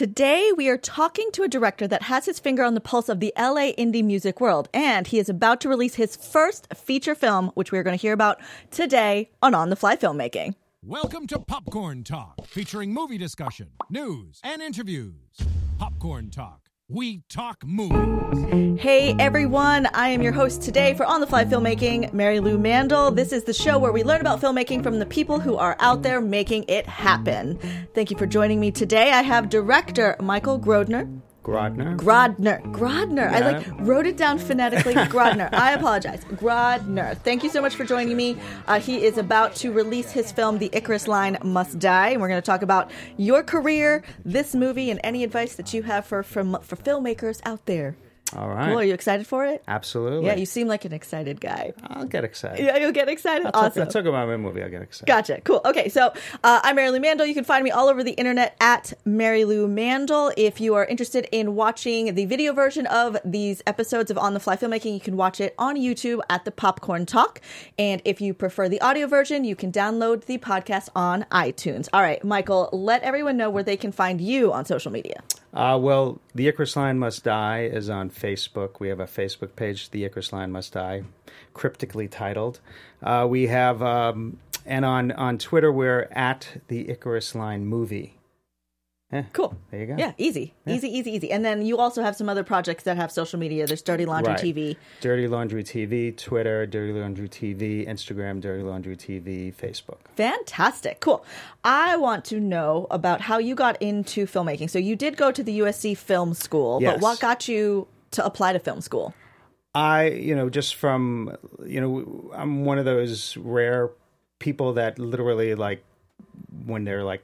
Today, we are talking to a director that has his finger on the pulse of the LA indie music world, and he is about to release his first feature film, which we are going to hear about today on On the Fly Filmmaking. Welcome to Popcorn Talk, featuring movie discussion, news, and interviews. Popcorn Talk. We talk movies. Hey everyone, I am your host today for On the Fly Filmmaking, Marielou Mandl. This is the show where we learn about filmmaking from the people who are out there making it happen. Thank you for joining me today. I have director Michael Grodner. Grodner. Grodner. Grodner. I like wrote it down phonetically. Grodner. I apologize. Grodner. Thank you so much for joining me. Uh, he is about to release his film, The Icarus Line Must Die. And we're going to talk about your career, this movie, and any advice that you have for, for, for filmmakers out there. All right. Cool. Are you excited for it? Absolutely. Yeah, you seem like an excited guy. I'll get excited. Yeah, you'll get excited. I'll awesome. Talk, I'll talk about my movie. I'll get excited. Gotcha. Cool. Okay, so uh, I'm Marielou Mandl. You can find me all over the internet at Marielou Mandl. If you are interested in watching the video version of these episodes of On the Fly Filmmaking, you can watch it on YouTube at the Popcorn Talk. And if you prefer the audio version, you can download the podcast on iTunes. All right, Michael, let everyone know where they can find you on social media. Uh, well, The Icarus Line Must Die is on Facebook. We have a Facebook page, The Icarus Line Must Die, cryptically titled. Uh, we have, um, and on, on Twitter, we're at The Icarus Line Movie. Eh, Cool. There you go. Yeah, easy, easy, easy, easy. And then you also have some other projects that have social media. There's Dirty Laundry Right. TV. Dirty Laundry TV, Twitter, Dirty Laundry TV, Instagram, Dirty Laundry TV, Facebook. Fantastic. Cool. I want to know about how you got into filmmaking. So you did go to the USC Film School, but what got you to apply to film school? I, you know, just from, you know, I'm one of those rare people that literally, like, when they're like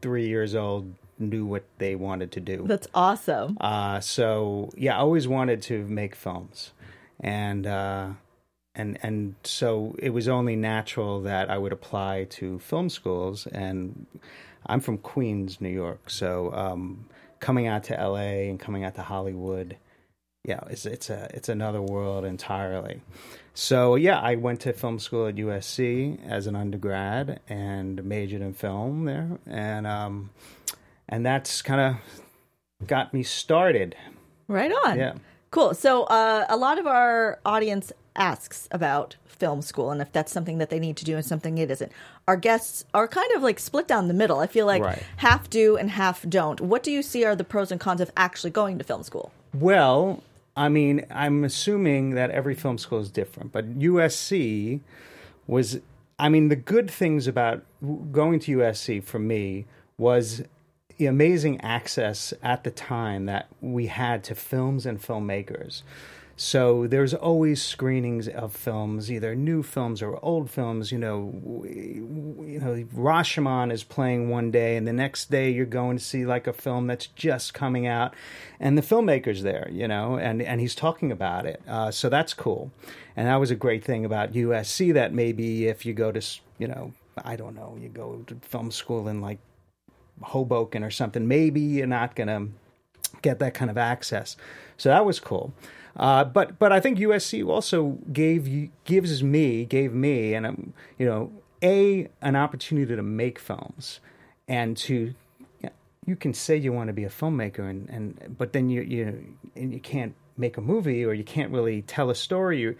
three years old, knew what they wanted to do. That's awesome. Uh, so yeah, I always wanted to make films, and uh, and and so it was only natural that I would apply to film schools. And I'm from Queens, New York, so um, coming out to LA and coming out to Hollywood, yeah, it's it's a it's another world entirely. So yeah, I went to film school at USC as an undergrad and majored in film there, and um, and that's kind of got me started. Right on. Yeah. Cool. So uh, a lot of our audience asks about film school and if that's something that they need to do and something it isn't. Our guests are kind of like split down the middle. I feel like Right. half do and half don't. What do you see are the pros and cons of actually going to film school? Well, I mean, I'm assuming that every film school is different, but USC was, I mean, the good things about going to USC for me was the amazing access at the time that we had to films and filmmakers. So there's always screenings of films, either new films or old films. You know, you know, Rashomon is playing one day, and the next day you're going to see like a film that's just coming out, and the filmmaker's there. You know, and and he's talking about it. Uh, so that's cool, and that was a great thing about USC. That maybe if you go to, you know, I don't know, you go to film school in like Hoboken or something, maybe you're not gonna get that kind of access. So that was cool. Uh, but but I think USC also gave gives me gave me and um, you know a an opportunity to make films and to you can say you want to be a filmmaker and, and but then you you and you can't make a movie or you can't really tell a story. You,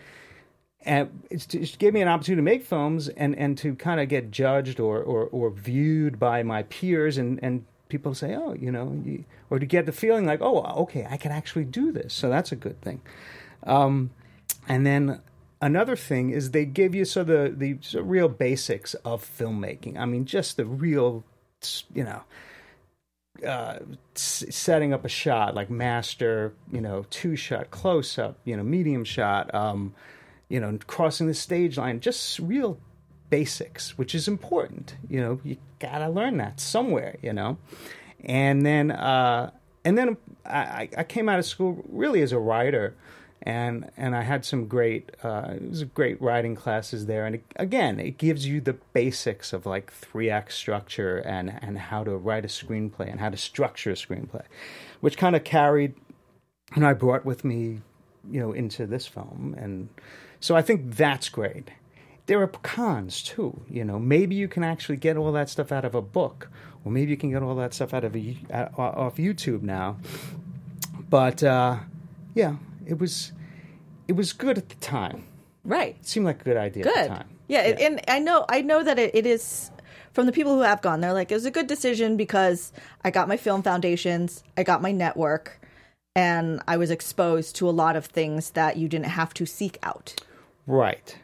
and it's to, it gave me an opportunity to make films and, and to kind of get judged or, or, or viewed by my peers and, and people say, oh, you know, you, or to get the feeling like, oh, okay, I can actually do this. So that's a good thing. Um, and then another thing is they give you so the the real basics of filmmaking. I mean, just the real, you know, uh, setting up a shot like master, you know, two shot, close up, you know, medium shot, um, you know, crossing the stage line, just real basics, which is important. You know, you gotta learn that somewhere, you know. And then, uh, and then I, I came out of school really as a writer, and and I had some great, uh, it was a great writing classes there. And it, again, it gives you the basics of like three act structure and and how to write a screenplay and how to structure a screenplay, which kind of carried, and I brought with me, you know, into this film. And so I think that's great. there are cons too. You know, maybe you can actually get all that stuff out of a book, or maybe you can get all that stuff out of a, uh, off YouTube now. But uh, yeah, it was it was good at the time. Right. It seemed like a good idea at Good. the time. Yeah, it- and I know I know that it, it is from the people who have gone. They're like it was a good decision because I got my film foundations, I got my network, and I was exposed to a lot of things that you didn't have to seek out. Right.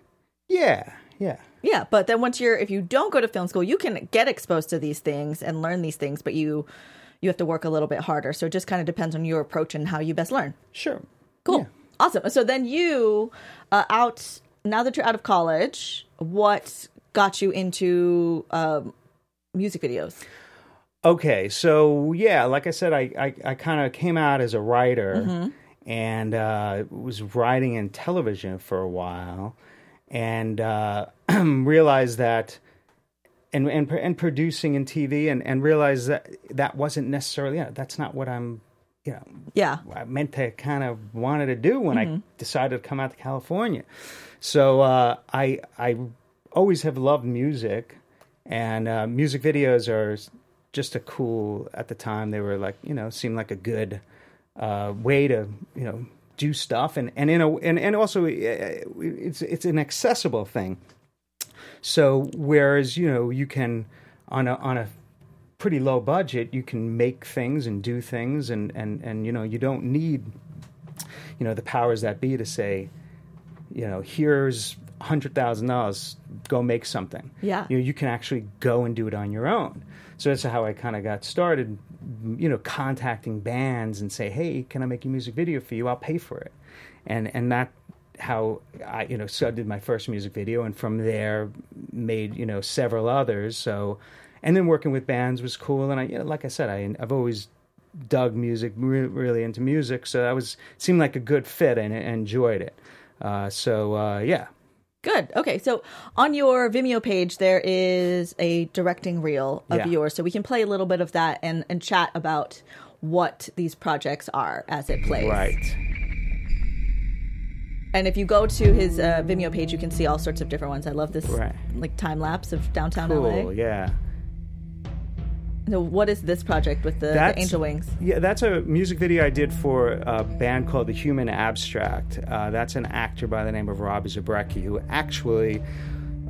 Yeah. Yeah. Yeah, but then once you're if you don't go to film school, you can get exposed to these things and learn these things, but you you have to work a little bit harder. So it just kind of depends on your approach and how you best learn. Sure. Cool. Yeah. Awesome. So then you uh, out now that you're out of college, what got you into um, music videos? Okay, so yeah, like I said, I I, I kind of came out as a writer Mm-hmm. And uh, was writing in television for a while, and uh, realized that. And, and and producing in TV and, and realized that that wasn't necessarily yeah, that's not what I'm you know Yeah. I meant to kind of wanted to do when I decided to come out to California. So uh, I I always have loved music, and uh, music videos are just a cool. At the time, they were like you know seemed like a good uh, way to you know do stuff, and and in a and and also uh, it's it's an accessible thing. So whereas you know you can on a on a pretty low budget, you can make things and do things, and and and you know you don't need you know the powers that be to say, you know, here's hundred thousand dollars, go make something. Yeah. you know, you can actually go and do it on your own. So that's how I kind of got started. You know, contacting bands and say, hey, can I make a music video for you? I'll pay for it, and and that how I you know so I did my first music video, and from there made you know several others. So, and then working with bands was cool. And I you know, like I said, I I've always dug music, re- really into music. So that was seemed like a good fit, and I enjoyed it. Uh, so uh, yeah, Good. Okay. So on your Vimeo page, there is a directing reel of Yeah. yours. So we can play a little bit of that and, and chat about what these projects are as it plays. right. And if you go to his uh, Vimeo page, you can see all sorts of different ones. I love this Right. like time lapse of downtown Cool, LA. yeah. So what is this project with the, the Angel Wings? Yeah, that's a music video I did for a band called The Human Abstract. Uh, that's an actor by the name of Robbie Zabrecky, who actually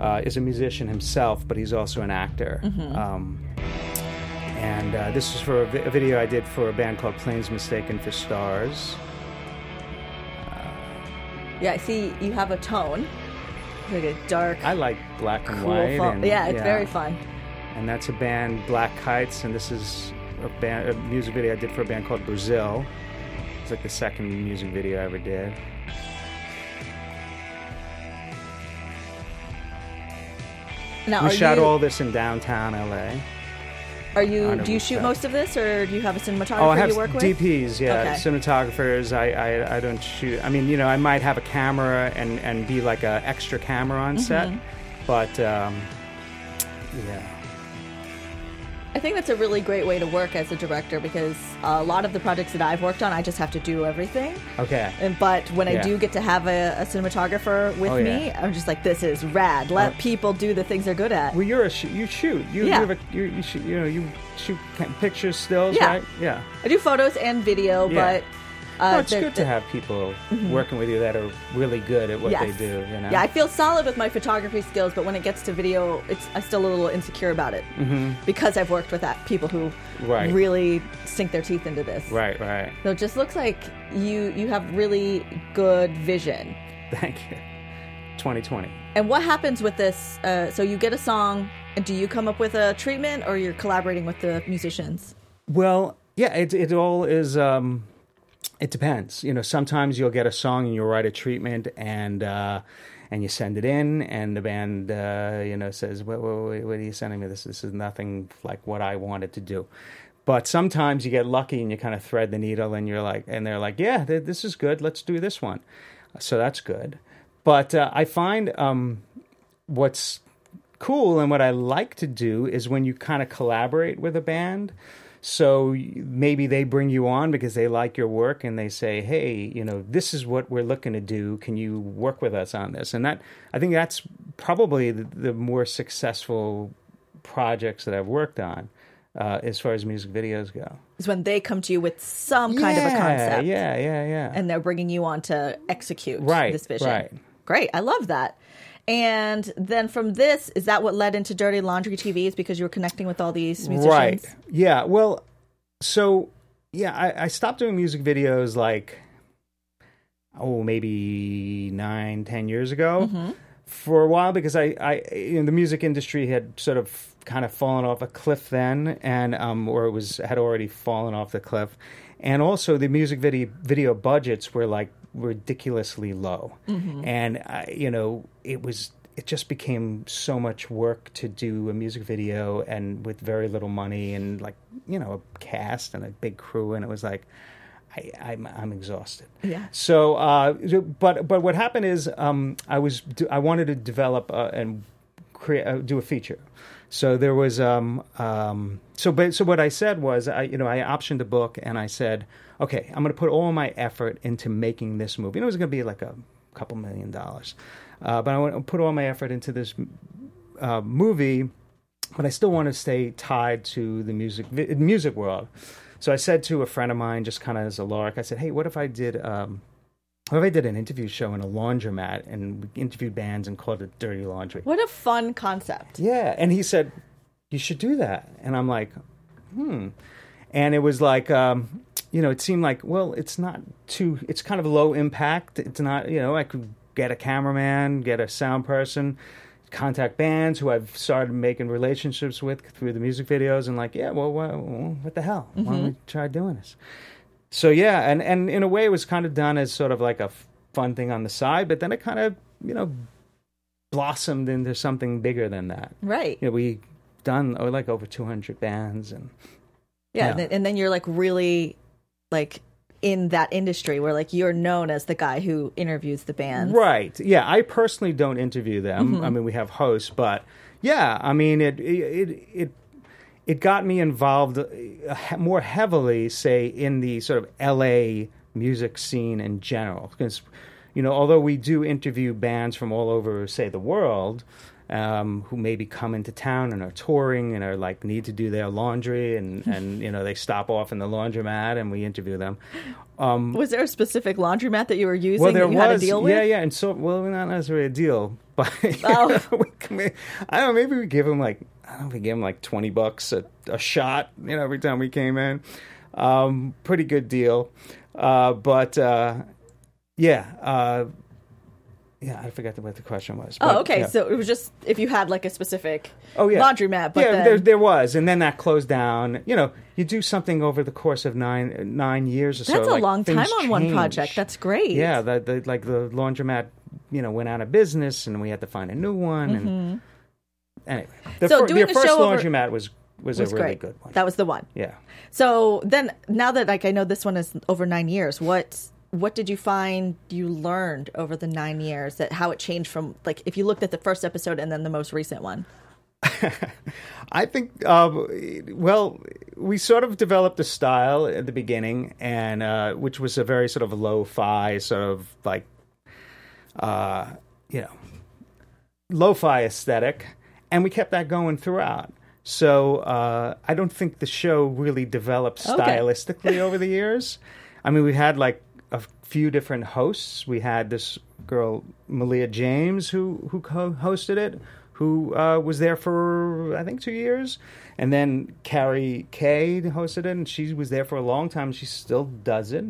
uh, is a musician himself, but he's also an actor. Um, and uh, this is for a, vi- a video I did for a band called Planes Mistaken for Stars. Yeah, I see you have a tone. Like a dark, I like black and cool white. and, yeah, it's very fun. And that's a band, Black Kites, and this is a, band, a music video I did for a band called Brazil. It's like the second music video I ever did. Now, We shot you, all this in downtown LA. Are you? Do you shoot most of this, or do you have a cinematographer Oh, I have you work with? DPs, yeah, Okay. cinematographers. I, I I don't shoot. I mean, you know, I might have a camera and and be like a extra camera on set, Mm-hmm. but um, yeah, I think that's a really great way to work as a director because a lot of the projects that I've worked on, I just have to do everything. okay. And but when I do get to have a, a cinematographer with Oh, me, yeah. I'm just like, this is rad. Let Oh. people do the things they're good at. Well, you're a sh- you shoot. You, Yeah. you have a you, you shoot. You know, you shoot pictures, stills, Yeah. right? Yeah. I do photos and video, Yeah. but uh, no, it's good to have people working with you that are really good at what Yes. they do. You know. Yeah, I feel solid with my photography skills, but when it gets to video, it's I'm still a little insecure about it because I've worked with that people who Mm-hmm. Right. really sink their teeth into this. Right. Right. So it just looks like you you have really good vision. Thank you. 2020. And what happens with this? Uh, so you get a song, and do you come up with a treatment, or you're collaborating with the musicians? Well, yeah, it it all is. Um, it depends. You know, sometimes you'll get a song and you'll write a treatment and uh, and you send it in, and the band uh, you know says, "What, what, what are you sending me? This this is nothing like what I wanted to do." But sometimes you get lucky and you kind of thread the needle, and you're like, and they're like, "Yeah, th- this is good. Let's do this one." So that's good. But uh, I find um, what's cool and what I like to do is when you kind of collaborate with a band. So maybe they bring you on because they like your work and they say, "Hey, you know, this is what we're looking to do. Can you work with us on this?" And that I think that's probably the, the more successful projects that I've worked on uh, as far as music videos go. Is when they come to you with some kind of a concept. Yeah, yeah, yeah. and they're bringing you on to execute Right, this vision. right. Great. I love that. And then from this, is that what led into Dirty Laundry TV? Is because you were connecting with all these musicians? Right. Yeah. Well, so yeah, I, I stopped doing music videos like oh maybe nine, ten years ago. Mm-hmm. For a while, because I, I, you know, the music industry had sort of kind of fallen off a cliff then, and um, or it was had already fallen off the cliff, and also the music video video budgets were like ridiculously low, and I, you know, it was it just became so much work to do a music video and with very little money and like you know a cast and a big crew and it was like I, I'm I'm exhausted. Yeah. So, uh, but but what happened is um, I was I wanted to develop uh, and create uh, do a feature. So there was um, um, so but so what I said was I you know I optioned a book and I said okay I'm going to put all my effort into making this movie and it was going to be like a couple million dollars, uh, but I want to put all my effort into this uh, movie but I still want to stay tied to the music music world. So I said to a friend of mine, just kind of as a lark, I said, "Hey, what if I did um, what if I did an interview show in a laundromat and we interviewed bands and called it Dirty Laundry?" What a fun concept. Yeah, and he said, "You should do that." And I'm like, "Hmm." And it was like, um, you know, it seemed like, well, it's not too. It's kind of low impact. It's not, you know, I could get a cameraman, get a sound person, contact bands who I've started making relationships with through the music videos, and like, yeah, well, what, what the hell? Why don't we mm-hmm. try doing this? So yeah, and and in a way, it was kind of done as sort of like a fun thing on the side, but then it kind of, you know, blossomed into something bigger than that Right. you know, we done oh, like over 200 bands and Yeah. Yeah. And, then, and then you're like really like in that industry where like you're known as the guy who interviews the bands. right. Yeah i personally don't interview them. I mean we have hosts but yeah i mean it it it it got me involved uh, more heavily say in the sort of la music scene in general. Because you know although we do interview bands from all over say the world um, who maybe come into town and are touring and are like need to do their laundry and and you know they stop off in the laundromat and we interview them Was there a specific laundromat that you were using well, there that you was, had to deal with? yeah, yeah, and so well, not necessarily a deal, but Oh. we I don't know. Maybe we give them like I don't know. We give them like twenty bucks a, a shot, you know, every time we came in. Um, pretty good deal, uh, but uh, yeah, uh, yeah, I forgot what the question was. Oh, okay. yeah. So it was just if you had like a specific Oh yeah, laundromat, but yeah, then there, there was, and then that closed down. You know, you do something over the course of nine nine years or so. that's a like, long time on one project. That's great. Yeah, the, the like the laundromat, you know, went out of business, and we had to find a new one. And anyway, the, Mm-hmm. So fir- doing the first show over- laundromat was was, was a really great. good one. That was the one. yeah. So then, now that like I know this one is over nine years, what what did you find you learned over the nine years that how it changed from like if you looked at the first episode and then the most recent one? I think, um, well, we sort of developed a style at the beginning, and uh, which was a very sort of lo-fi, sort of like, uh, you know, lo-fi aesthetic, and we kept that going throughout. So uh, I don't think the show really developed Okay. stylistically over the years. I mean, we had like few different hosts. We had this girl Malia James who who co-hosted it, who uh, was there for I think two years, and then Carrie Kay hosted it, and she was there for a long time. She still does it.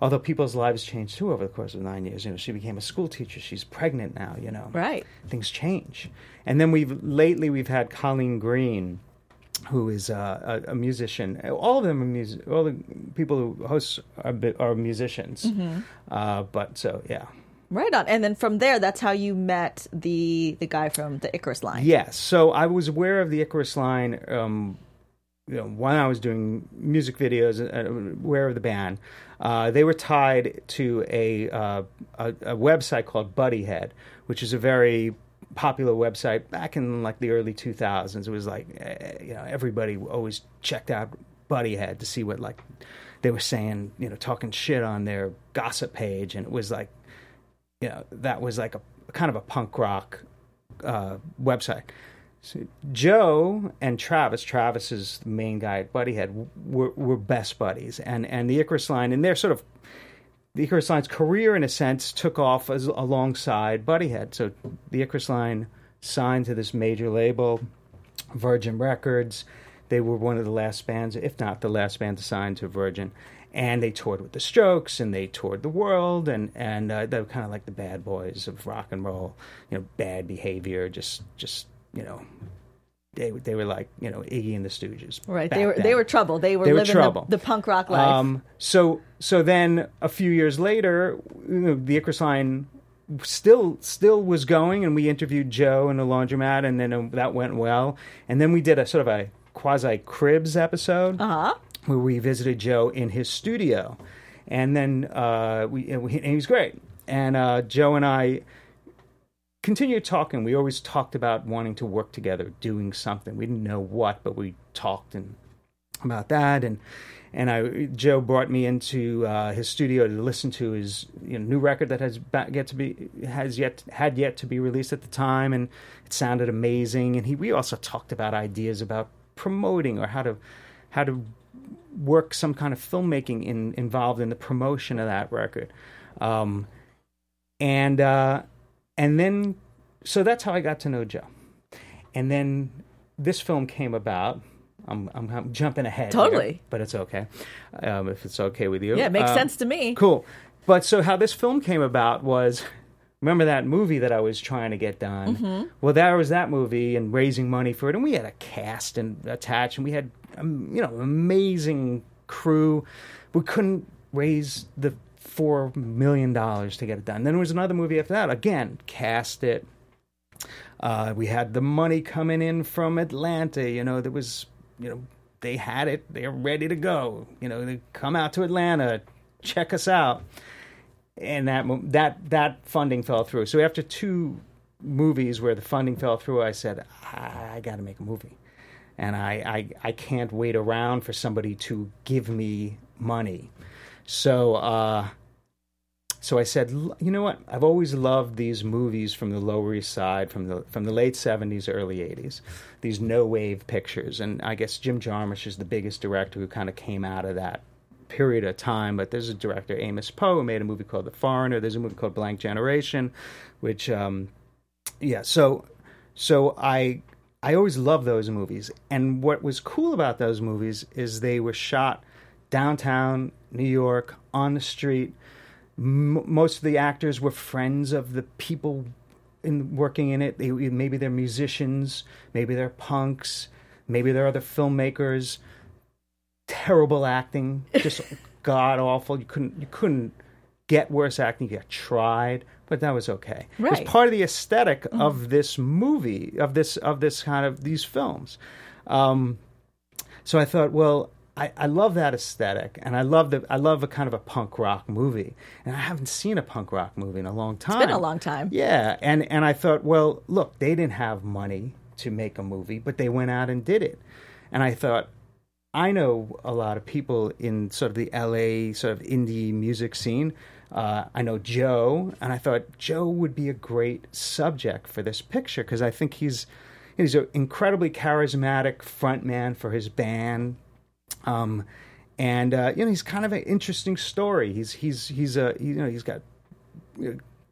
Although people's lives changed too over the course of nine years, you know, she became a school teacher. She's pregnant now, you know Right. things change. And then we've lately we've had Colleen Green, who is uh, a, a musician. All of them are music. All the people who host are, are musicians. Uh, but so yeah, Right on. And then from there, that's how you met the the guy from the Icarus line. yes. So I was aware of the Icarus line. Um, you know, when I was doing music videos, uh, aware of the band, uh, they were tied to a, uh, a a website called Buddyhead, which is a very popular website back in like the early 2000s. It was like eh, you know everybody always checked out Buddyhead to see what like they were saying, you know, talking shit on their gossip page, and it was like, you know, that was like a kind of a punk rock uh, website. So Joe and Travis, Travis is the main guy at Buddyhead, were, were best buddies, and and the Icarus line, and they're sort of the Icarus Line's career, in a sense, took off as, alongside Buddyhead. So the Icarus Line signed to this major label, Virgin Records. They were one of the last bands, if not the last band to sign to Virgin. And they toured with the Strokes, and they toured the world, and and uh, they were kind of like the bad boys of rock and roll. You know, bad behavior, just just you know, they they were like you know Iggy and the Stooges. Right. They were then. they were trouble. They were They were living trouble. The, the punk rock life. Um, so so then a few years later, you know, the Icarus line still still was going, and we interviewed Joe in the laundromat, and then uh, that went well. And then we did a sort of a quasi cribs episode uh huh. where we visited Joe in his studio, and then uh, we, and we and he was great. And uh, Joe and I continued talking. We always talked about wanting to work together, doing something. We didn't know what, but we talked and about that. And and I Joe brought me into uh, his studio to listen to his you know, new record that has yet to be has yet had yet to be released at the time, and it sounded amazing. And he we also talked about ideas about promoting or how to how to work some kind of filmmaking in, involved in the promotion of that record. Um, and uh, and then so that's how I got to know Joe. And then this film came about. I'm I'm, I'm jumping ahead, here, Totally. but it's okay um, if it's okay with you. Yeah, it makes Um, sense to me. Cool. But so how this film came about was remember that movie that I was trying to get done? Mm-hmm. Well, there was that movie and raising money for it, and we had a cast and attached, and we had um, you know amazing crew. We couldn't raise the four million dollars to get it done. Then there was another movie after that. Again, cast it. Uh, we had the money coming in from Atlanta. You know, there was, you know, they had it. They're ready to go. You know, they come out to Atlanta, check us out, and that that that funding fell through. So after two movies where the funding fell through, I said, I, I got to make a movie, and I, I I can't wait around for somebody to give me money. So. uh so I said, you know what? I've always loved these movies from the Lower East Side, from the from the late '70s, early '80s. These no wave pictures, and I guess Jim Jarmusch is the biggest director who kind of came out of that period of time. But there's a director, Amos Poe, who made a movie called The Foreigner. There's a movie called Blank Generation, which, um, yeah. So, so I I always loved those movies, and what was cool about those movies is they were shot downtown New York on the street m- most of the actors were friends of the people in working in it. They, maybe they're musicians, maybe they're punks, maybe they're other filmmakers. Terrible acting, just god awful. You couldn't you couldn't get worse acting. You got tried, but that was okay. It was part of the aesthetic of this movie, of this of this kind of these films. Um, so I thought, well, I, I love that aesthetic, and I love the I love a kind of a punk rock movie, and I haven't seen a punk rock movie in a long time. It's been a long time. Yeah, and and I thought, well, look, they didn't have money to make a movie, but they went out and did it, and I thought. I know a lot of people in sort of the LA sort of indie music scene. Uh, I know Joe, and I thought Joe would be a great subject for this picture because I think he's he's an incredibly charismatic frontman for his band. Um, and uh, you know he's kind of an interesting story. He's he's he's a you know he's got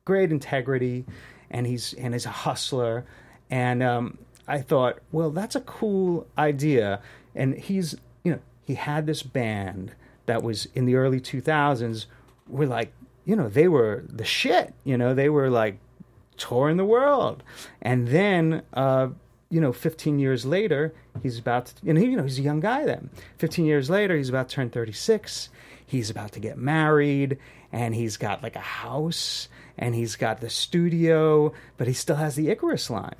great integrity, and he's and he's a hustler. And um, I thought, well, that's a cool idea. And he's you know he had this band that was in the early two thousands. Were like you know they were the shit. You know they were like touring the world. And then, uh, you know, 15 years later, he's about to, you know, he, you know, he's a young guy then. 15 years later, he's about to turn 36. He's about to get married, and he's got like a house, and he's got the studio, but he still has the Icarus line.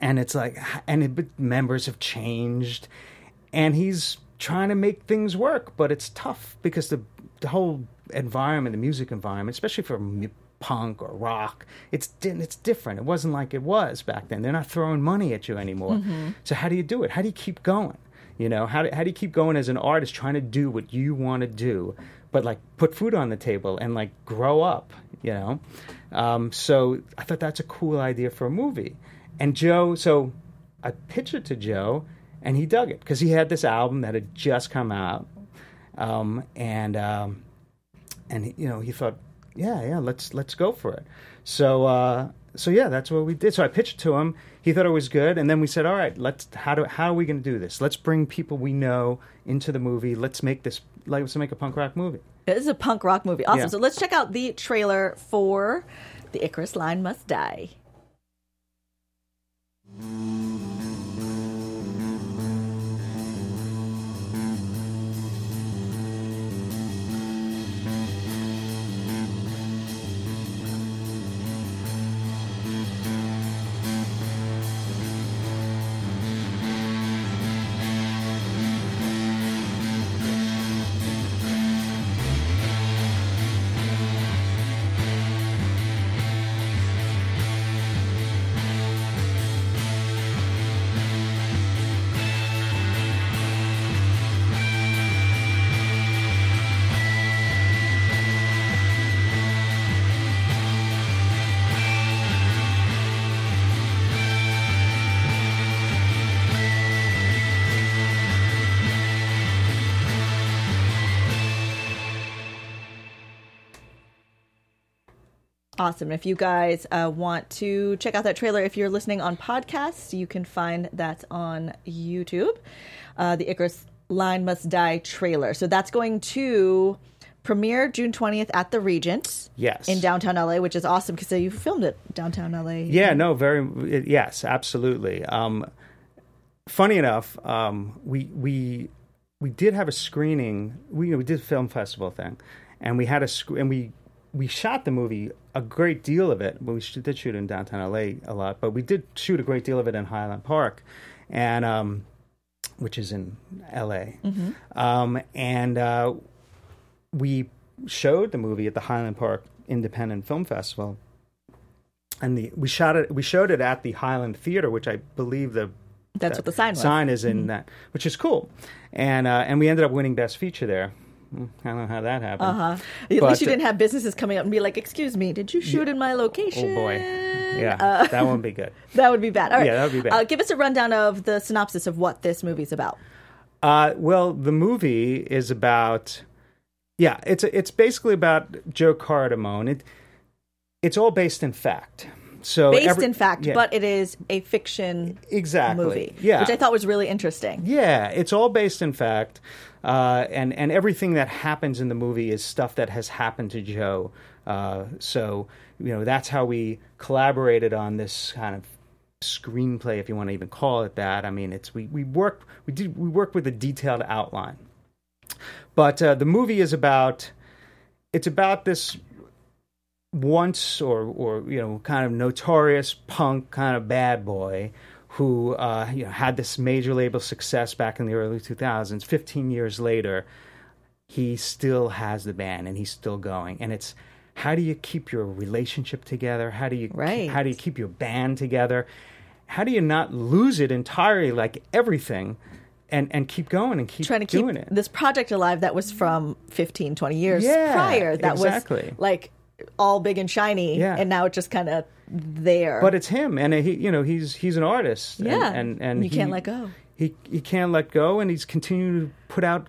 And it's like, and it, members have changed, and he's trying to make things work, but it's tough because the the whole environment, the music environment, especially for punk or rock, it's it's different. It wasn't like it was back then. They're not throwing money at you anymore. So how do you do it? How do you keep going? You know, how do, how do you keep going as an artist trying to do what you want to do, but like put food on the table and like grow up, you know? Um, so I thought that's a cool idea for a movie. And Joe, so I pitched it to Joe, and he dug it because he had this album that had just come out, um, and um, and you know he thought, yeah, yeah, let's let's go for it. So uh, so yeah, that's what we did. So I pitched it to him. He thought it was good, and then we said, all right, let's how do how are we going to do this? Let's bring people we know into the movie. Let's make this like let's make a punk rock movie. This is a punk rock movie. Awesome. Yeah. So let's check out the trailer for The Icarus Line Must Die. Awesome. If you guys uh, want to check out that trailer, if you're listening on podcasts, you can find that on YouTube. Uh, the Icarus Line Must Die trailer. So that's going to premiere June 20th at the Regent. Yes. In downtown LA, which is awesome because you filmed it downtown LA. Yeah, no, very it- yes, absolutely. Um, funny enough, um, we we we did have a screening. We we did a film festival thing, and we had a sc- and we we shot the movie a great deal of it. We did shoot in downtown LA a lot, but we did shoot a great deal of it in Highland Park, and um, which is in LA, um, and. Uh, we showed the movie at the Highland Park Independent Film Festival, and the we shot it. We showed it at the Highland Theater, which I believe the That's what the sign was. sign is in that, which is cool, and uh, and we ended up winning Best Feature there. I don't know how that happened. Uh huh. At But- least you didn't have businesses coming up and be like, "Excuse me, did you shoot in my location?" Oh boy, yeah, Uh, that won't be good. that would be bad. All right. Yeah, that would be bad. Uh, give us a rundown of the synopsis of what this movie's about. Uh, well, the movie is about, yeah, it's it's basically about Joe Cardamone. It it's all based in fact. So Based every- in fact, yeah, but it is a fiction exactly, movie. yeah, Which I thought was really interesting. Yeah, it's all based in fact, uh, and and everything that happens in the movie is stuff that has happened to Joe. Uh, so you know that's how we collaborated on this kind of screenplay, if you want to even call it that. I mean, it's we we worked we did we worked with a detailed outline, but uh, the movie is about it's about this once or or you know kind of notorious punk kind of bad boy who uh, you know had this major label success back in the early 2000s 15 years later he still has the band and he's still going and it's how do you keep your relationship together how do you Right. how do you keep your band together how do you not lose it entirely like everything and and keep going and keep Trying to keep it this project alive that was from 15, 20 years Yeah, prior. That exactly. was like all big and shiny. Yeah. And now it just kind of there. but it's him and he you know he's he's an artist and- Yeah. and and, You he- can't let go. he he can't let go and he's continuing to put out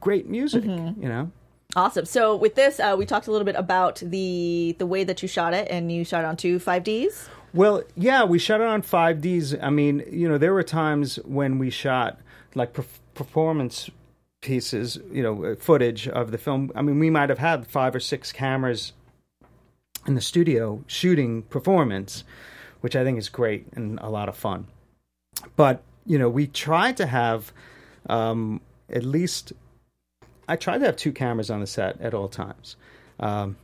great music Mm-hmm. you know Awesome. So with this, uh, we talked a little bit about the the way that you shot it, and you shot it on two 5Ds. well yeah we shot it on 5ds i mean you know there were times when we shot like perf- performance pieces you know uh, footage of the film i mean we might have had five or six cameras in the studio shooting performance which i think is great and a lot of fun. But you know we tried to have um, at least i tried to have two cameras on the set at all times. Um,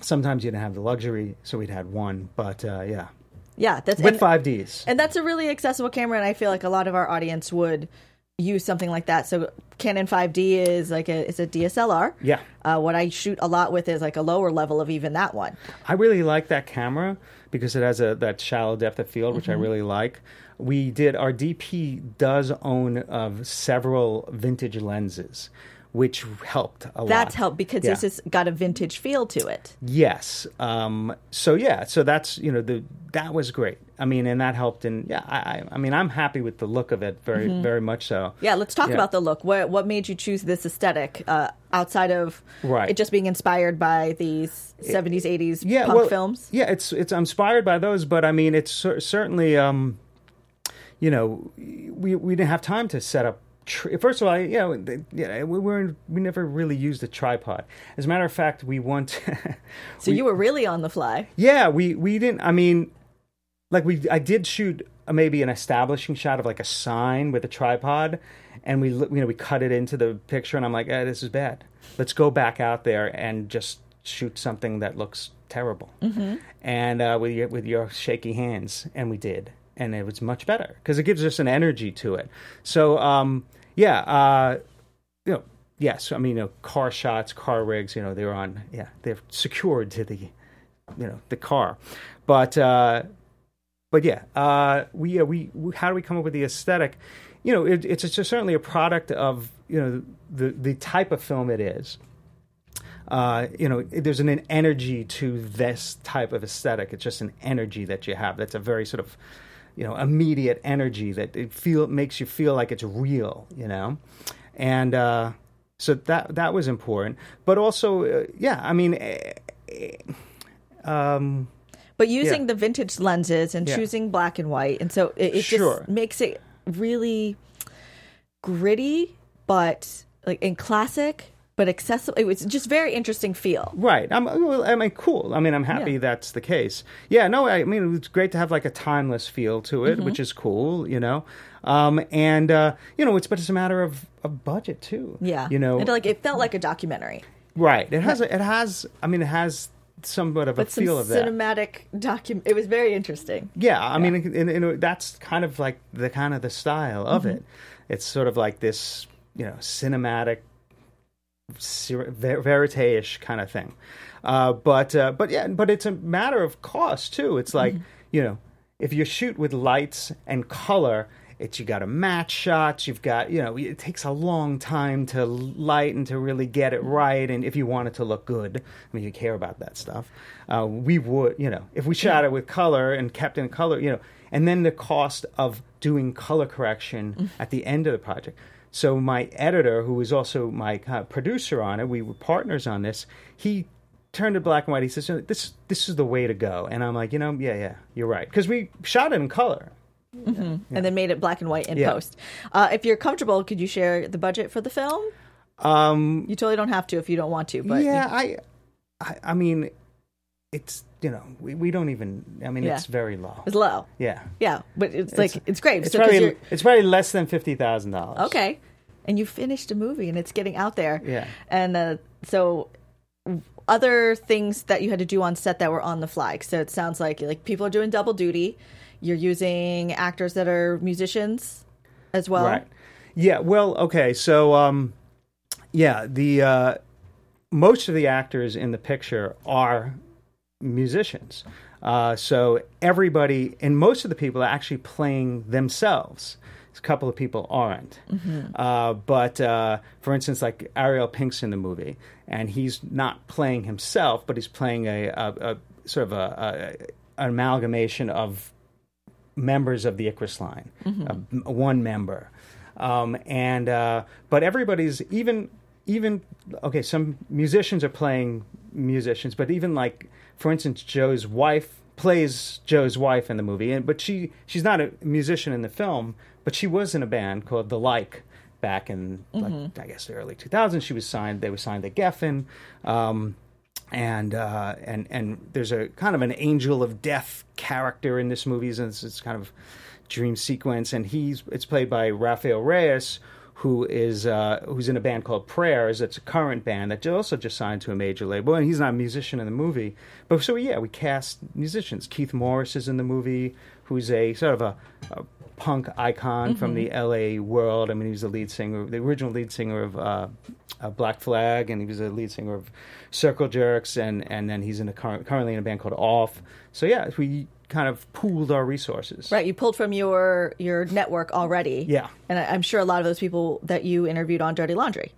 sometimes you didn't have the luxury so we'd had one but uh, yeah. Yeah, that's with five ds. and that's a really accessible camera, and I feel like a lot of our audience would use something like that. So Canon 5D is like a it's a DSLR. yeah Uh, what I shoot a lot with is like a lower level of even that one. i really like that camera because it has a that shallow depth of field which i really like we did our DP does own of several vintage lenses, which helped a lot. That's helped because Yeah. this has got a vintage feel to it. Yes. Um, so yeah. So that's you know the that was great. I mean, and that helped. And yeah, I I, I mean, I'm happy with the look of it. Very very much so. Mm-hmm. Yeah, let's talk Yeah. about the look. What what made you choose this aesthetic uh, outside of Right. it just being inspired by these 70s, 80s yeah, punk well, films? Yeah, it's it's inspired by those, but I mean, it's cer- certainly, um, you know, we we didn't have time to set up. Tr- First of all, you know, yeah, we weren't, we never really used a tripod. As a matter of fact, we want. So you were really on the fly. yeah, we we didn't. I mean, like we I did shoot a, maybe an establishing shot of like a sign with a tripod, and we you know we cut it into the picture, and I'm like, eh, this is bad. Let's go back out there and just shoot something that looks terrible. Mm-hmm. And uh, with your with your shaky hands, and we did, and it was much better because it gives us an energy to it. So um, yeah, uh, you know. Yes, I mean, you know, car shots, car rigs. You know, they're on. Yeah, they're secured to the, you know, the car. But uh, but yeah, uh, we, uh, we we how do we come up with the aesthetic? You know, it, it's just certainly a product of you know the the type of film it is. Uh, you know, there's an, an energy to this type of aesthetic. It's just an energy that you have. That's a very sort of you know immediate energy that it feel makes you feel like it's real. You know, and uh, so that that was important. But also, uh, yeah, I mean. eh, eh, um, But using Yeah. the vintage lenses and Yeah. choosing black and white, and so it, it Sure. just makes it really gritty, but like in classic, but accessible. It was just very interesting feel. Right. I'm, well, I mean, cool. I mean, I'm happy Yeah. that's the case. Yeah. No, I mean, it's great to have like a timeless feel to it, Mm-hmm. which is cool. You know, um, and uh, you know, it's but it's a matter of, of budget too. Yeah, You know, and like it felt like a documentary, right. It has. A, it has. I mean, it has somewhat of a but some feel of that. cinematic document. It was very interesting. Yeah, I mean, and, and that's kind of like the kind of the style of Mm-hmm. it. It's sort of like this, you know, cinematic, ver- verite-ish kind of thing. Uh, but uh, but yeah, but it's a matter of cost too. It's like Mm-hmm. you know, if you shoot with lights and color. It's you got to match shots. You've got you know it takes a long time to light and to really get it right. And if you want it to look good, I mean you care about that stuff. Uh, we would you know if we shot it with color and kept in color, you know, and then the cost of doing color correction at the end of the project. So my editor, who was also my uh, producer on it, we were partners on this. He turned to black and white. He says, "This this is the way to go." And I'm like, you know, yeah, yeah, you're right, because we shot it in color. and then made it black and white in Yeah. post. Uh, if you're comfortable, could you share the budget for the film? Um, You totally don't have to if you don't want to, but yeah, I, I, I mean, it's you know, we, we don't even. I mean, Yeah. it's very low. it's low. Yeah, Yeah, but it's like it's, great. It's So probably it's probably less than fifty thousand dollars. okay, and you finished a movie and it's getting out there. Yeah. and uh, so other things that you had to do on set that were on the fly. So it sounds like like people are doing double duty. You're using actors that are musicians as well. Right. Yeah. Well. Okay. So, um, yeah, the uh, most of the actors in the picture are musicians. Uh, so everybody and most of the people are actually playing themselves. A couple of people aren't. Uh, but uh, for instance, like Ariel Pink's in the movie, and he's not playing himself, but he's playing a, a, a sort of a, an amalgamation of members of the Icarus line, uh, m- one member, um, and uh, but everybody's even even okay. Some musicians are playing musicians, but even like for instance, Joe's wife plays Joe's wife in the movie, and but she she's not a musician in the film, but she was in a band called The Like back in like, I guess the early 2000s. She was signed. They were signed to Geffen. Um, and uh, and and there's a kind of an angel of death character in this movie. And it's, it's kind of dream sequence, and he's it's played by Rafael Reyes, who is uh, who's in a band called Prayers. It's a current band that also just signed to a major label, and he's not a musician in the movie. But so yeah, we cast musicians. Keith Morris is in the movie, who's a sort of a, a punk icon from the L.A. world. I mean, he was the lead singer, the original lead singer of uh, uh, Black Flag, and he was a lead singer of Circle Jerks, and and then he's in a current, currently in a band called Off. So yeah, we kind of pooled our resources. Right, you pulled from your your network already. Yeah. and I, I'm sure a lot of those people that you interviewed on Dirty Laundry.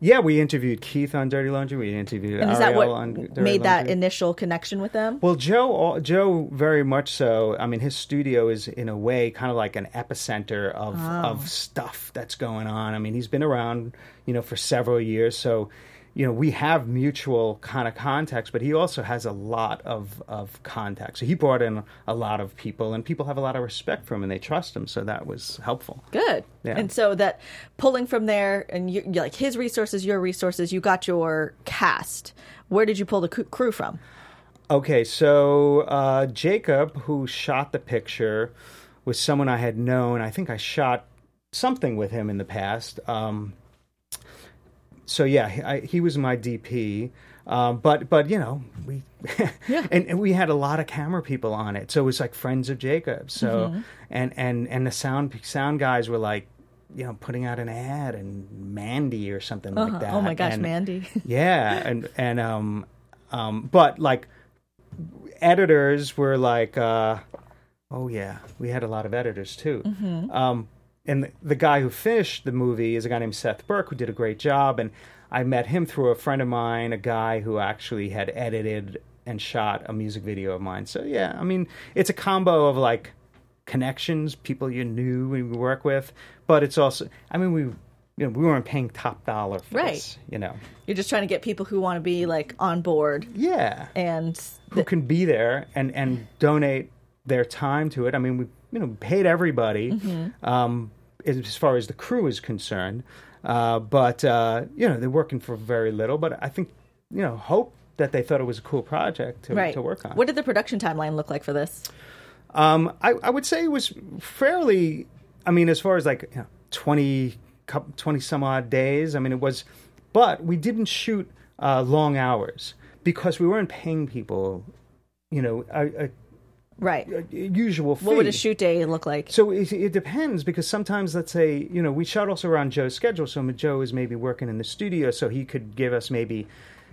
Yeah, we interviewed Keith on Dirty Laundry. We interviewed And is Ariel that what on Dirty made that initial connection with them? Well, Joe, Joe, very much so. I mean, his studio is in a way kind of like an epicenter of Oh. of stuff that's going on. I mean, he's been around, you know, for several years, so you know we have mutual kind of contacts. But he also has a lot of of contacts. So he brought in a lot of people, and people have a lot of respect for him and they trust him. So that was helpful. Good. Yeah. And so that pulling from there and you like his resources, your resources, you got your cast. Where did you pull the crew from? Okay, so uh, Jacob, who shot the picture, was someone I had known. I think I shot something with him in the past. Um, so yeah, he- I, he was my DP. Um, but but you know we and, and we had a lot of camera people on it, so it was like friends of Jacob. So Mm-hmm. and and and the sound sound guys were like you know putting out an ad and Mandy or something like that. Oh my gosh, And- Mandy. yeah, and and um, um, but like editors were like, uh, oh yeah, we had a lot of editors too. Um, and the, the guy who finished the movie is a guy named Seth Burke who did a great job, and I met him through a friend of mine, a guy who actually had edited and shot a music video of mine. So yeah, I mean, it's a combo of like connections, people you knew and we work with, but it's also, I mean, we. You know, we weren't paying top dollar for Right. this, you know. You're just trying to get people who want to be like on board Yeah, and who can be there and and donate their time to it. I mean, we you know paid everybody Mm-hmm. um, as far as the crew is concerned, uh, but uh, you know they're working for very little. But I think you know hope that they thought it was a cool project to right. to work on. What did the production timeline look like for this? Um, I, I would say it was fairly. I mean, as far as like you know, 20, cou- 20 some odd days. I mean, it was, but we didn't shoot uh, long hours because we weren't paying people. You know, a, a, Right. usual fee. What would a shoot day look like? So it, it depends because sometimes, let's say, you know, we shot also around Joe's schedule. So Joe is maybe working in the studio, so he could give us maybe,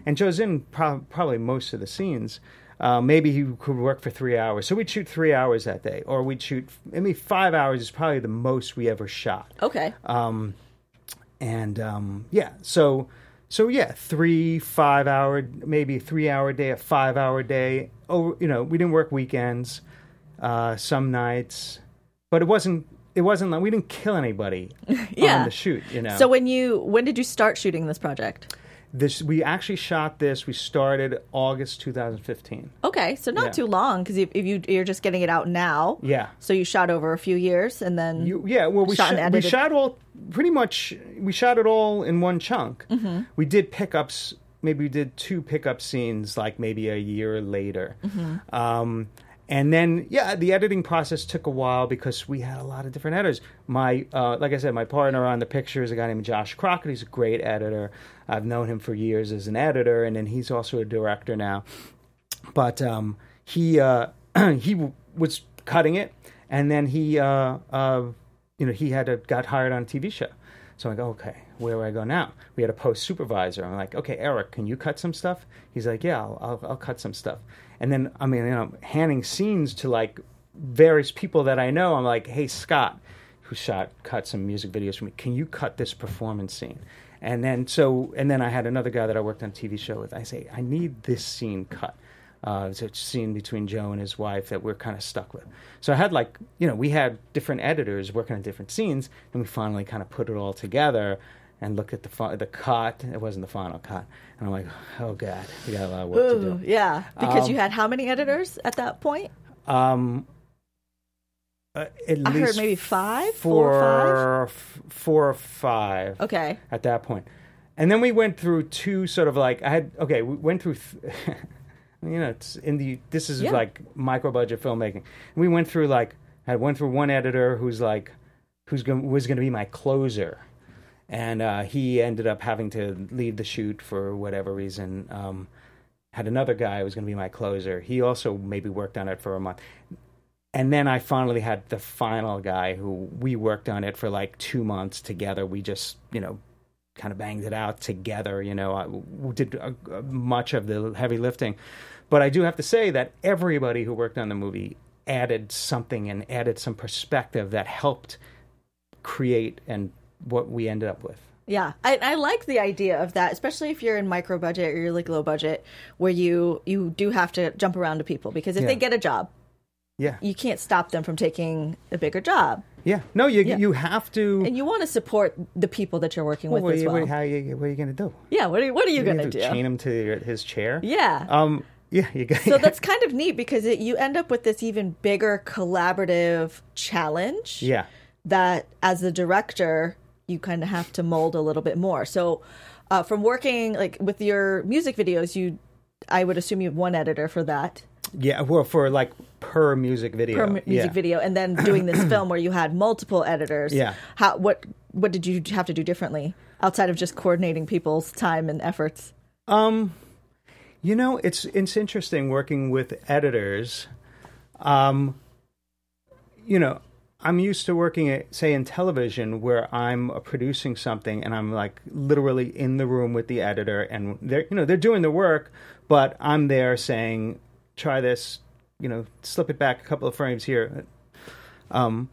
and Joe's in prob- probably most of the scenes. Uh, maybe he could work for three hours. So we'd shoot three hours that day, or we'd shoot. I mean, five hours is probably the most we ever shot. Okay. Um, and um, yeah, so so yeah, three five hour, maybe three hour day, a five hour day. Oh, you know, we didn't work weekends, uh, some nights, but it wasn't. It wasn't like we didn't kill anybody Yeah. on the shoot. You know, So when you when did you start shooting this project? This we actually shot this. We started August 2015. Okay, so not Yeah. too long because if, if you you're just getting it out now. Yeah. So you shot over a few years and then You, yeah, well, we Shot and we shot all pretty much. We shot it all in one chunk. Mm-hmm. We did pickups. Maybe we did two pickup scenes, like maybe a year later. Mm-hmm. Um, and then, yeah, the editing process took a while because we had a lot of different editors. My, uh, like I said, my partner on the picture is a guy named Josh Crockett. He's a great editor. I've known him for years as an editor, and then he's also a director now but um, he uh, he w- was cutting it, and then he uh, uh, you know he had a, got hired on a TV show. So I go, okay, where do I go now? We had a post supervisor. I'm like, okay, Eric, can you cut some stuff? He's like, yeah, I'll, I'll, I'll cut some stuff. And then I mean, you know, handing scenes to like various people that I know. I'm like, hey, Scott, who shot cut some music videos for me, can you cut this performance scene? And then so and then I had another guy that I worked on a TV show with. I say, I need this scene cut. Uh, it's a scene between Joe and his wife that we're kind of stuck with. So I had like, you know, we had different editors working on different scenes, and we finally kind of put it all together and looked at the fi- the cut. It wasn't the final cut, and I'm like, oh god, we got a lot of work Ooh, to yeah, because Um, you had how many editors at that point? do. Um, uh, at I heard least maybe five, four four, or f- four or five. Okay. at that point. And then we went through two sort of like I had okay, we went through th- you know, it's in the this is Yeah. like micro budget filmmaking. We went through like I went through one editor who's like who's going was going to be my closer. And uh, he ended up having to leave the shoot for whatever reason. Um, had another guy who was going to be my closer. He also maybe worked on it for a month. And then I finally had the final guy who we worked on it for like two months together. We just, you know, kind of banged it out together. You know, I did uh, uh, much of the heavy lifting. But I do have to say that everybody who worked on the movie added something and added some perspective that helped create and what we ended up with. Yeah, I, I like the idea of that, especially if you're in micro budget or you're like low budget, where you you do have to jump around to people because if Yeah. they get a job, Yeah. you can't stop them from taking a bigger job, Yeah. No, you Yeah. you have to. and you want to support the people that you're working with what, are as you, well. what, how you, what are you going to do? yeah, what are what are you You gonna do? Chain him to your, his chair. Yeah. Um. Yeah. You got. so that's kind of neat because it, you end up with this even bigger collaborative challenge. yeah. that as a director you kind of have to mold a little bit more so uh, from working like with your music videos you i would assume you have one editor for that Yeah. Well, for like per music video. per mu- music yeah. video and then doing this film where you had multiple editors Yeah. how what what did you have to do differently outside of just coordinating people's time and efforts Um, you know, it's it's interesting working with editors. Um, you know, I'm used to working at say in television where I'm producing something and I'm like literally in the room with the editor and they're you know they're doing the work, but I'm there saying, try this, you know, slip it back a couple of frames here. Um,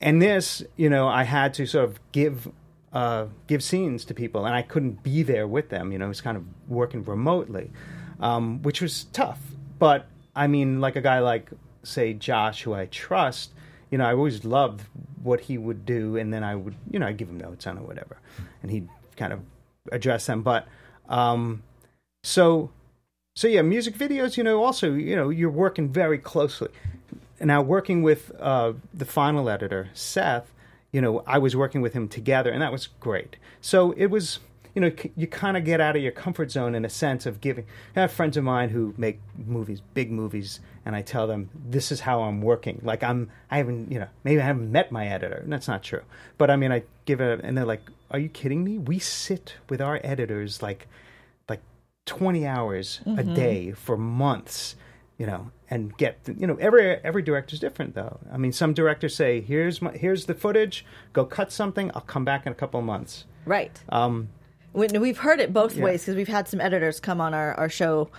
and this, you know, I had to sort of give uh, give scenes to people, and I couldn't be there with them. You know, it was kind of working remotely, um, which was tough. But I mean, like a guy like say Josh, who I trust, you know, I always loved what he would do, and then I would, you know, I'd give him notes on it, whatever, and he'd kind of address them. But um, so so yeah, music videos, you know, also, you know, you're working very closely. Now working with uh, the final editor, Seth, you know, I was working with him together, and that was great. So it was, you know, you kind of get out of your comfort zone in a sense of giving. I have friends of mine who make movies, big movies, and I tell them this is how I'm working. Like I'm, I haven't, you know, maybe I haven't met my editor. And that's not true, but I mean, I give it, and they're like, "Are you kidding me? We sit with our editors like." like 20 hours a day for months you know and get you know every every director's different though i mean some directors say here's my here's the footage go cut something i'll come back in a couple of months right um We've heard it both Yeah. ways because we've had some editors come on our, our show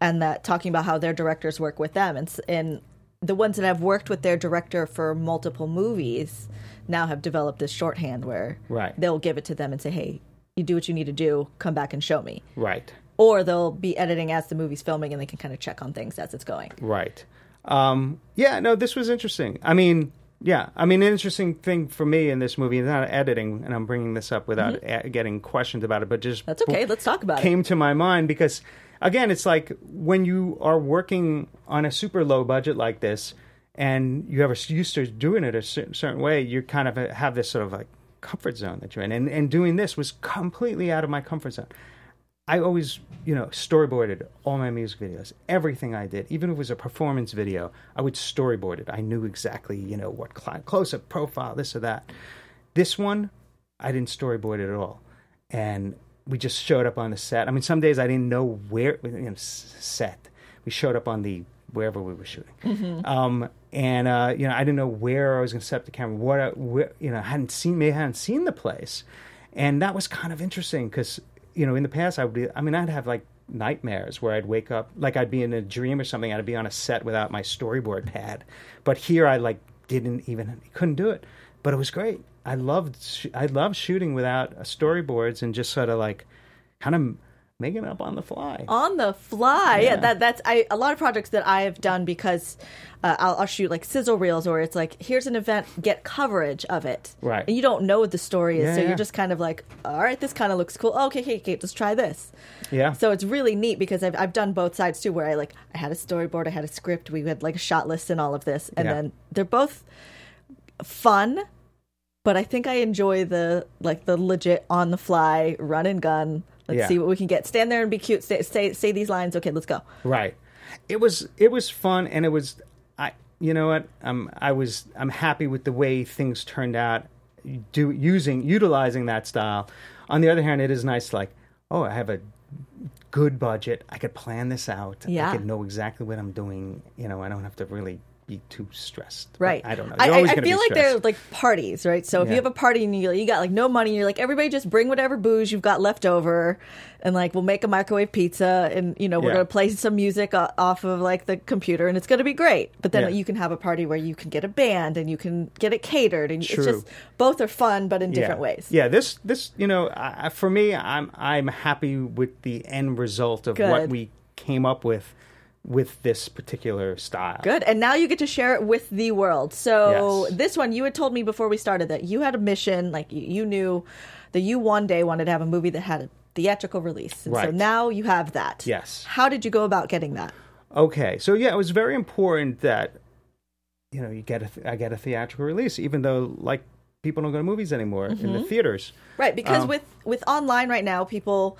and that talking about how their directors work with them and and the ones that have worked with their director for multiple movies now have developed this shorthand where Right. they'll give it to them and say, "Hey, you do what you need to do. Come back and show me." right Or they'll be editing as the movie's filming and they can kind of check on things as it's going. right um yeah no this was interesting i mean yeah i mean an interesting thing for me in this movie is not editing and i'm bringing this up without mm-hmm. a- getting questions about it but just That's okay. Let's talk about it. came to my mind because again it's like when you are working on a super low budget like this and you have a used to doing it a certain way you kind of have this sort of like comfort zone that you're in and, and doing this was completely out of my comfort zone I always, you know, storyboarded all my music videos. Everything I did, even if it was a performance video, I would storyboard it. I knew exactly, you know, what cli- close up profile, this or that. This one, I didn't storyboard it at all, and we just showed up on the set. I mean, some days I didn't know where you know, set. We showed up on the wherever we were shooting, um, and uh, you know, I didn't know where I was going to set up the camera. What, I, where, you know, I hadn't seen, maybe I hadn't seen the place, and that was kind of interesting because you know, in the past, I would be, I mean, I'd have like nightmares where I'd wake up, like I'd be in a dream or something. I'd be on a set without my storyboard pad. But here I like didn't even, couldn't do it. But it was great. I loved, I loved shooting without uh, storyboards and just sort of like kind of making up on the fly. on the fly. Yeah, Yeah. that that's I a lot of projects that I have done because uh, I'll, I'll shoot like sizzle reels or it's like here's an event, get coverage of it, Right. And you don't know what the story is, Yeah, so yeah. you're just kind of like, all right, this kind of looks cool. Okay, okay, okay, let's try this. Yeah. So it's really neat because I've I've done both sides too, where I like I had a storyboard, I had a script, we had like a shot list and all of this, and then they're both fun. But I think I enjoy the like the legit on the fly run and gun. Let's Yeah. see what we can get. Stand there and be cute. Say, say say these lines. Okay, let's go. Right. It was it was fun and it was I you know what? I'm I was I'm happy with the way things turned out do using utilizing that style. On the other hand, it is nice like, oh, I have a good budget. I could plan this out. Yeah. I could know exactly what I'm doing, you know, I don't have to really be too stressed. Right. I don't know. I, You're I, I feel like they're like parties, right? So if Yeah. you have a party and you, you got like no money, you're like, everybody just bring whatever booze you've got left over and like we'll make a microwave pizza and, you know, we're Yeah. going to play some music off of like the computer and it's going to be great. But then Yeah. you can have a party where you can get a band and you can get it catered and True. it's just both are fun, but in different ways. Yeah, this this you know, I, for me, I'm I'm happy with the end result of what we came up with with this particular style. Good. And now you get to share it with the world. So Yes. this one, you had told me before we started that you had a mission, like you, knew that you one day wanted to have a movie that had a theatrical release. And so now you have that. Yes. How did you go about getting that? Okay, so yeah, it was very important that you know you get a th- I get a theatrical release, even though like people don't go to movies anymore in Mm-hmm. the theaters. Right, because Um, with with online right now, people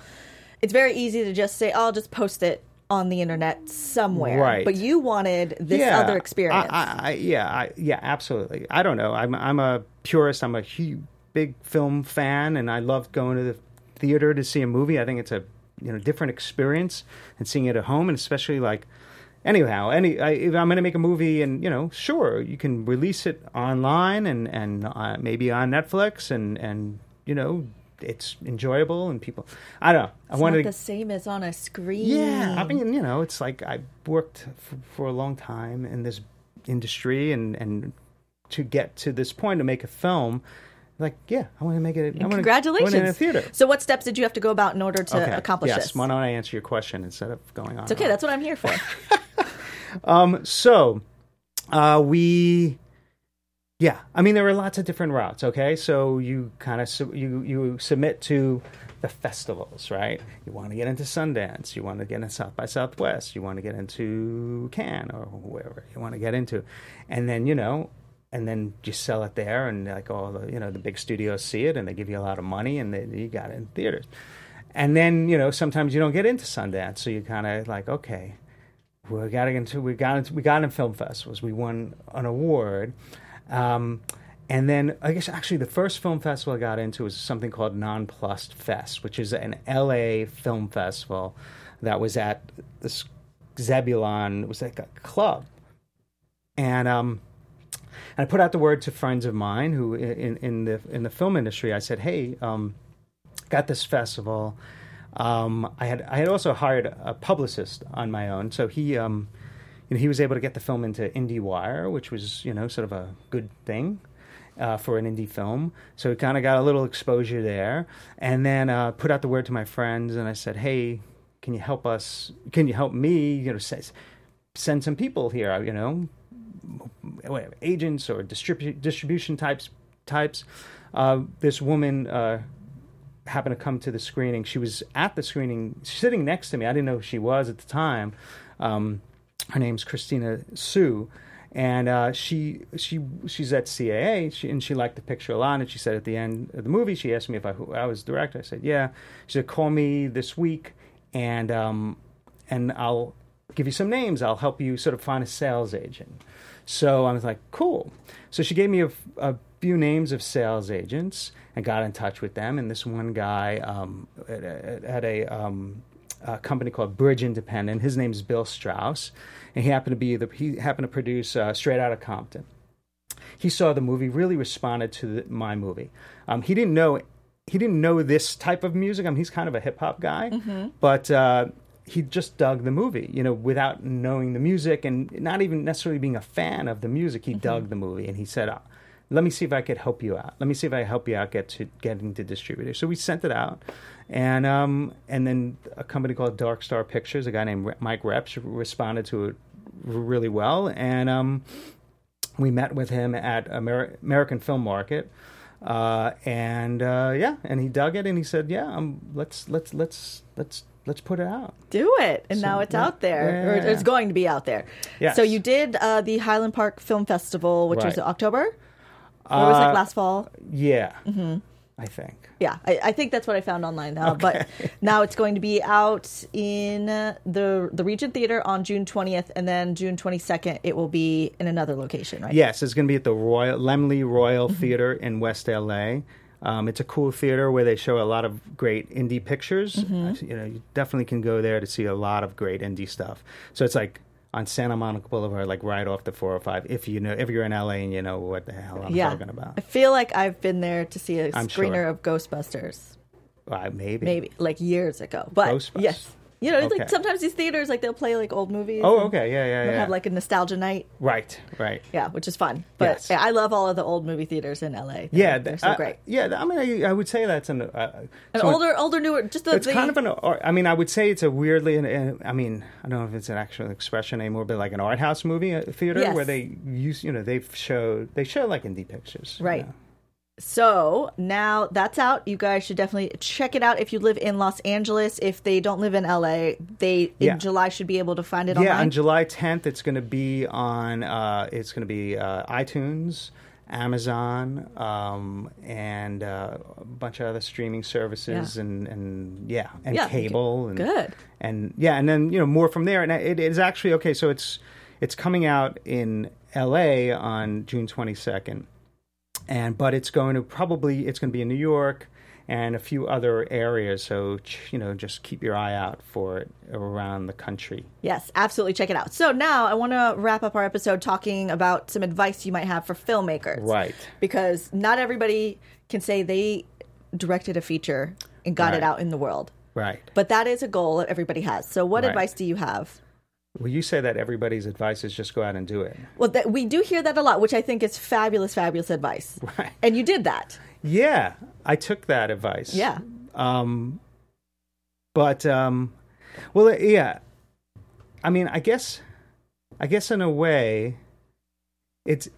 it's very easy to just say, oh, "I'll just post it on the internet somewhere." Right. But you wanted this yeah, other experience. I, I, yeah, I, yeah, absolutely. I don't know. I'm I'm a purist. I'm a huge, big film fan, and I love going to the theater to see a movie. I think it's a you know different experience than seeing it at home, and especially like. Anyhow, any I, if I'm going to make a movie, and you know, sure, you can release it online and and uh, maybe on Netflix, and and you know, it's enjoyable, and people. I don't know. I it's wanted not to the same as on a screen. yeah, I mean, you know, it's like I worked for, for a long time in this industry, and and to get to this point to make a film, like, yeah, I want to make it. I want Congratulations. To, in a theater. So what steps did you have to go about in order to Okay. accomplish yes. this? Why don't I answer your question instead of going on? It's okay, that's what I'm here for. Um, so, uh, we, yeah, I mean, there are lots of different routes. Okay, so you kind of su- you you submit to the festivals, right? You want to get into Sundance, you want to get into South by Southwest, you want to get into Cannes or wherever you want to get into, and then you know. And then you sell it there, and like all the you know the big studios see it, and they give you a lot of money, and they, you got it in theaters. And then you know sometimes you don't get into Sundance, so you kind of like okay, we got into we got into we got in film festivals. We won an award, um, and then I guess actually the first film festival I got into was something called Nonplussed Fest, which is an LA film festival that was at this Zebulon. It was like a club, and um, and I put out the word to friends of mine who in in the in the film industry. I said, hey. Um, got this festival. Um, I had I had also hired a publicist on my own, so he um, you know he was able to get the film into IndieWire, which was you know sort of a good thing. Uh, for an indie film, so we kind of got a little exposure there, and then uh, put out the word to my friends, and I said, "Hey, can you help us? Can you help me? You know, send some people here. You know, agents or distribu- distribution types types. Uh, this woman uh, happened to come to the screening. She was at the screening, sitting next to me. I didn't know who she was at the time. Um, her name's Christina Sue, and uh, she she she's at CAA, she, and she liked the picture a lot. And she said at the end of the movie, she asked me if I, who I was director. I said, yeah. She said, call me this week, and um, and I'll give you some names. I'll help you sort of find a sales agent. So I was like, cool. So she gave me a, a few names of sales agents and got in touch with them. And this one guy um, at, a, um, a company called Bridge Independent. His name's Bill Strauss, and he happened to be the he happened to produce uh, Straight Outta Compton. He saw the movie, really responded to the, my movie. Um, he didn't know he didn't know this type of music. I mean, he's kind of a hip hop guy, but uh, he just dug the movie, you know, without knowing the music and not even necessarily being a fan of the music. He dug the movie, and he said, uh, "Let me see if I could help you out. Let me see if I help you out get to getting to distributors." So we sent it out, and um, and then a company called Dark Star Pictures, a guy named Mike Repsch, responded to it really well, and um, we met with him at Amer- American Film Market. Uh, and uh, yeah, and he dug it, and he said, "Yeah, um, let's let's let's let's let's put it out." Do it, and So, now it's yeah. out there, or Yeah. it's going to be out there. Yes. So you did uh, the Highland Park Film Festival, which was Right. October, or it was like Uh, last fall. Yeah, I think. Yeah, I, I think that's what I found online now. But now it's going to be out in the the Regent Theater on June twentieth, and then June twenty second, it will be in another location, right? Yes, it's going to be at the Royal Laemmle Royal Mm-hmm. Theater in West LA. Um, it's a cool theater where they show a lot of great indie pictures. Mm-hmm. You know, you definitely can go there to see a lot of great indie stuff. So it's like on Santa Monica Boulevard, like right off the 405. If you know, if you're in LA and you know what the hell I'm yeah. talking about, I feel like I've been there to see a I'm screener sure. of Ghostbusters, uh, maybe. maybe like years ago. But Ghostbusters. yes, you know, Okay. like sometimes these theaters like they'll play like old movies. Oh, okay, yeah, yeah, They'll yeah. have like a nostalgia night. right, right. Yeah, which is fun. But Yes. yeah, I love all of the old movie theaters in LA. They're, Yeah, they're so I- great. Yeah, I mean, I, I would say that's an uh, An so older, older, newer. Just the, It's the kind of an. art- I mean, I would say it's a weirdly. an- I mean, I don't know if it's an actual expression anymore, but like an art house movie uh, theater Yes. where they use, you know, they show they show like indie pictures, you Right. know. So now that's out. You guys should definitely check it out if you live in Los Angeles. If they don't live in LA, they Yeah. in July should be able to find it Yeah, online. on July 10th, it's going to be on. Uh, it's going to be uh, iTunes, Amazon, um, and uh, a bunch of other streaming services, Yeah. and and yeah, and Yeah, cable, and good. and yeah, and then you know more from there. And it is actually okay. So it's it's coming out in L.A. on June 22nd, and but it's going to probably it's going to be in New York and a few other areas. So you know, just keep your eye out for it around the country. Yes, absolutely check it out. So now I want to wrap up our episode talking about some advice you might have for filmmakers. Right. Because not everybody can say they directed a feature and got it out in the world. Right. But that is a goal that everybody has. So what Right. advice do you have? Well, you say that everybody's advice is just go out and do it. Well, that, we do hear that a lot, which I think is fabulous, fabulous advice. Right. And you did that. Yeah, I took that advice. Yeah. Um, but um, well, yeah. I mean, I guess, I guess in a way, it's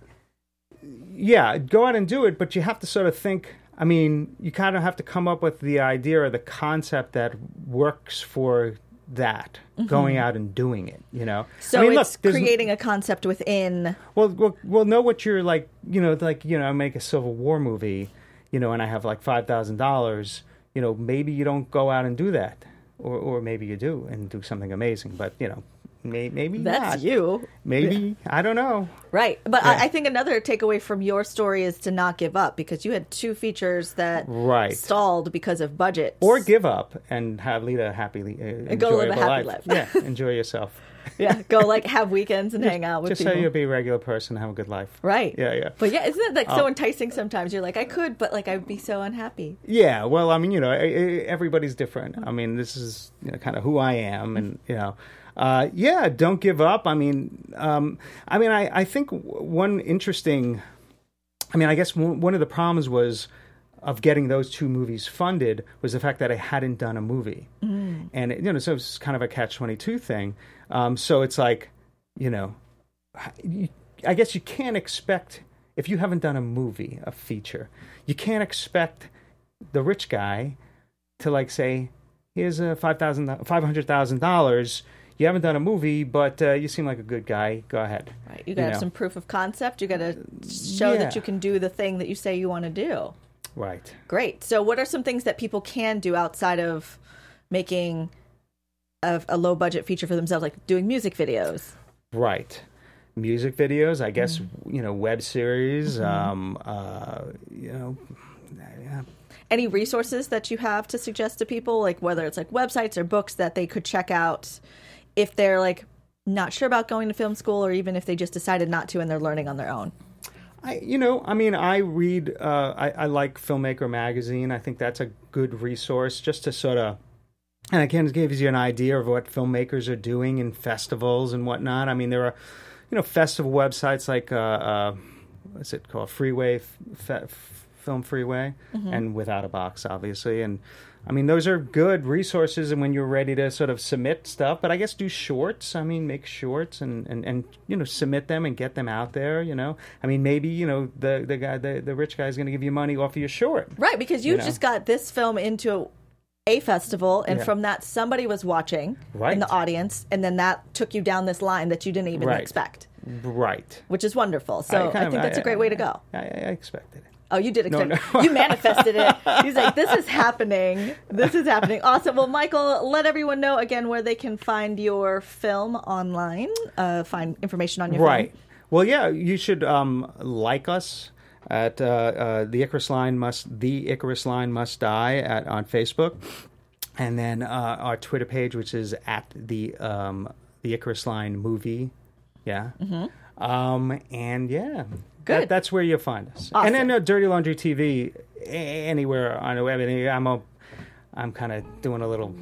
yeah, go out and do it, but you have to sort of think. I mean, you kind of have to come up with the idea or the concept that works for that going out and doing it. You know, Mm-hmm. So I mean, it's look, creating a concept within. well, well, well, know what you're like. You know, like you know, I make a Civil War movie, you know, and I have like five thousand dollars. You know, maybe you don't go out and do that, or or maybe you do and do something amazing. But you know, may, maybe That's not. you. Maybe I don't know. Right. But Yeah. I, I think another takeaway from your story is to not give up because you had two features that Right. stalled because of budget. Or give up and have lead a happy, uh, go live a happy life. life. yeah, enjoy yourself. yeah, go like have weekends and hang out with Just people. so you'll be a regular person, and have a good life. Right. Yeah, yeah. But yeah, isn't it like so Oh. enticing sometimes? You're like, I could, but like I'd be so unhappy. Yeah, well, I mean, you know, everybody's different. I mean, this is you know, kind of who I am, and you know, uh, yeah, don't give up. I mean, um, I mean, I, I think one interesting, I mean, I guess one of the problems was of getting those two movies funded was the fact that I hadn't done a movie, and you know, so it's kind of a catch twenty two thing. Um, so it's like, you know, I guess you can't expect if you haven't done a movie, a feature, you can't expect the rich guy to like say, "Here's a five thousand, five hundred thousand dollars. You haven't done a movie, but uh, you seem like a good guy. Go ahead." Right. You gotta have know. some proof of concept. You gotta show Yeah. that you can do the thing that you say you want to do. Right. Great. So, what are some things that people can do outside of making a, a low budget feature for themselves, like doing music videos? Right. Music videos, I guess, Mm. you know, web series, Mm-hmm. um, uh, you know, yeah. Any resources that you have to suggest to people, like whether it's like websites or books that they could check out if they're like not sure about going to film school, or even if they just decided not to and they're learning on their own? I, you know, I mean, I read, uh, I, I like Filmmaker Magazine. I think that's a good resource just to sort of, and again, it gives you an idea of what filmmakers are doing in festivals and whatnot. I mean, there are, you know, festival websites like, uh, uh, what's it called? Freeway, Fe- Film Freeway, and Without a Box, obviously. And I mean, those are good resources and when you're ready to sort of submit stuff. But I guess do shorts. I mean, make shorts and, and, and you know, submit them and get them out there, you know. I mean, maybe, you know, the, the guy, the, the rich guy is going to give you money off of your short. Right, because you, You know. just got this film into a festival, and Yeah. from that, somebody was watching Right. in the audience, and then that took you down this line that you didn't even Right. expect, Right. which is wonderful. So I, of- think that's a great way to go. I, I expected it. Oh, you did No, expect. no. you manifested it. He's like, "This is happening. This is happening." Awesome. Well, Michael, let everyone know again where they can find your film online. Uh, find information on your film. Right. film. Well, yeah, you should um, like us at uh, uh, the Icarus line must the Icarus line must die at on Facebook, and then uh, our Twitter page, which is at the um, the Icarus Line movie. Yeah. Um, and yeah, Mm-hmm. Good. That, that's where you'll find us. Awesome. And then uh, Dirty Laundry TV anywhere on the web. And I'm a, I'm kind of doing a little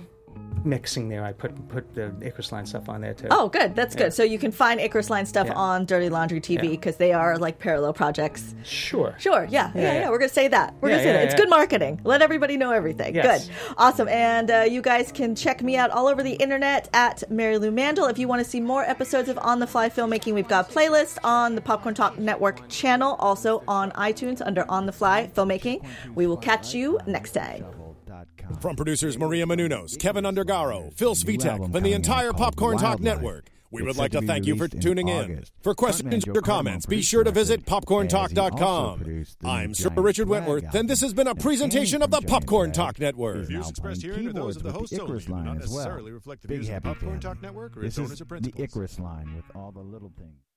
mixing there. I put put the Icarus Line stuff on there too. Oh, good. That's good. So you can find Icarus Line stuff Yeah. on Dirty Laundry TV Yeah. because they are like parallel projects. sure. Sure. Yeah. Yeah. Yeah. yeah. We're gonna say that. We're Yeah, gonna say yeah, that. It's yeah. good marketing. Let everybody know everything. Yes. Good. Awesome. And uh, you guys can check me out all over the internet at Marielou Mandl. If you want to see more episodes of On the Fly Filmmaking, we've got playlists on the Popcorn Talk Network channel, also on iTunes under On the Fly Filmmaking. We will catch you next time. From producers Maria Menounos, Kevin Undergaro, Phil Svitek, and the entire Popcorn Talk Wildlife. Network, we would like to to thank you for released in tuning in. For questions or comments, be sure to visit record, as he popcorntalk.com. I'm Sir Richard Wentworth, and this has been a presentation of the Popcorn Talk Network. Views expressed playing herein are those of the keyboards host only Icarus do line not necessarily reflect the views of the Popcorn Talk Network or its owners is or the principals. Icarus line with all the little things.